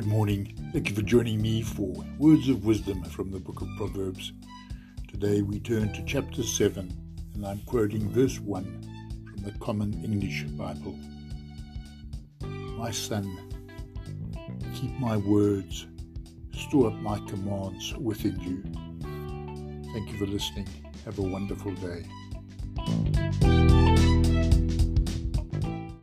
Good morning. Thank you for joining me for Words of Wisdom from the book of Proverbs. Today we turn to chapter 7, and I'm quoting verse 1 from the Common English Bible. My son, keep my words, store up my commands within you. Thank you for listening. Have a wonderful day.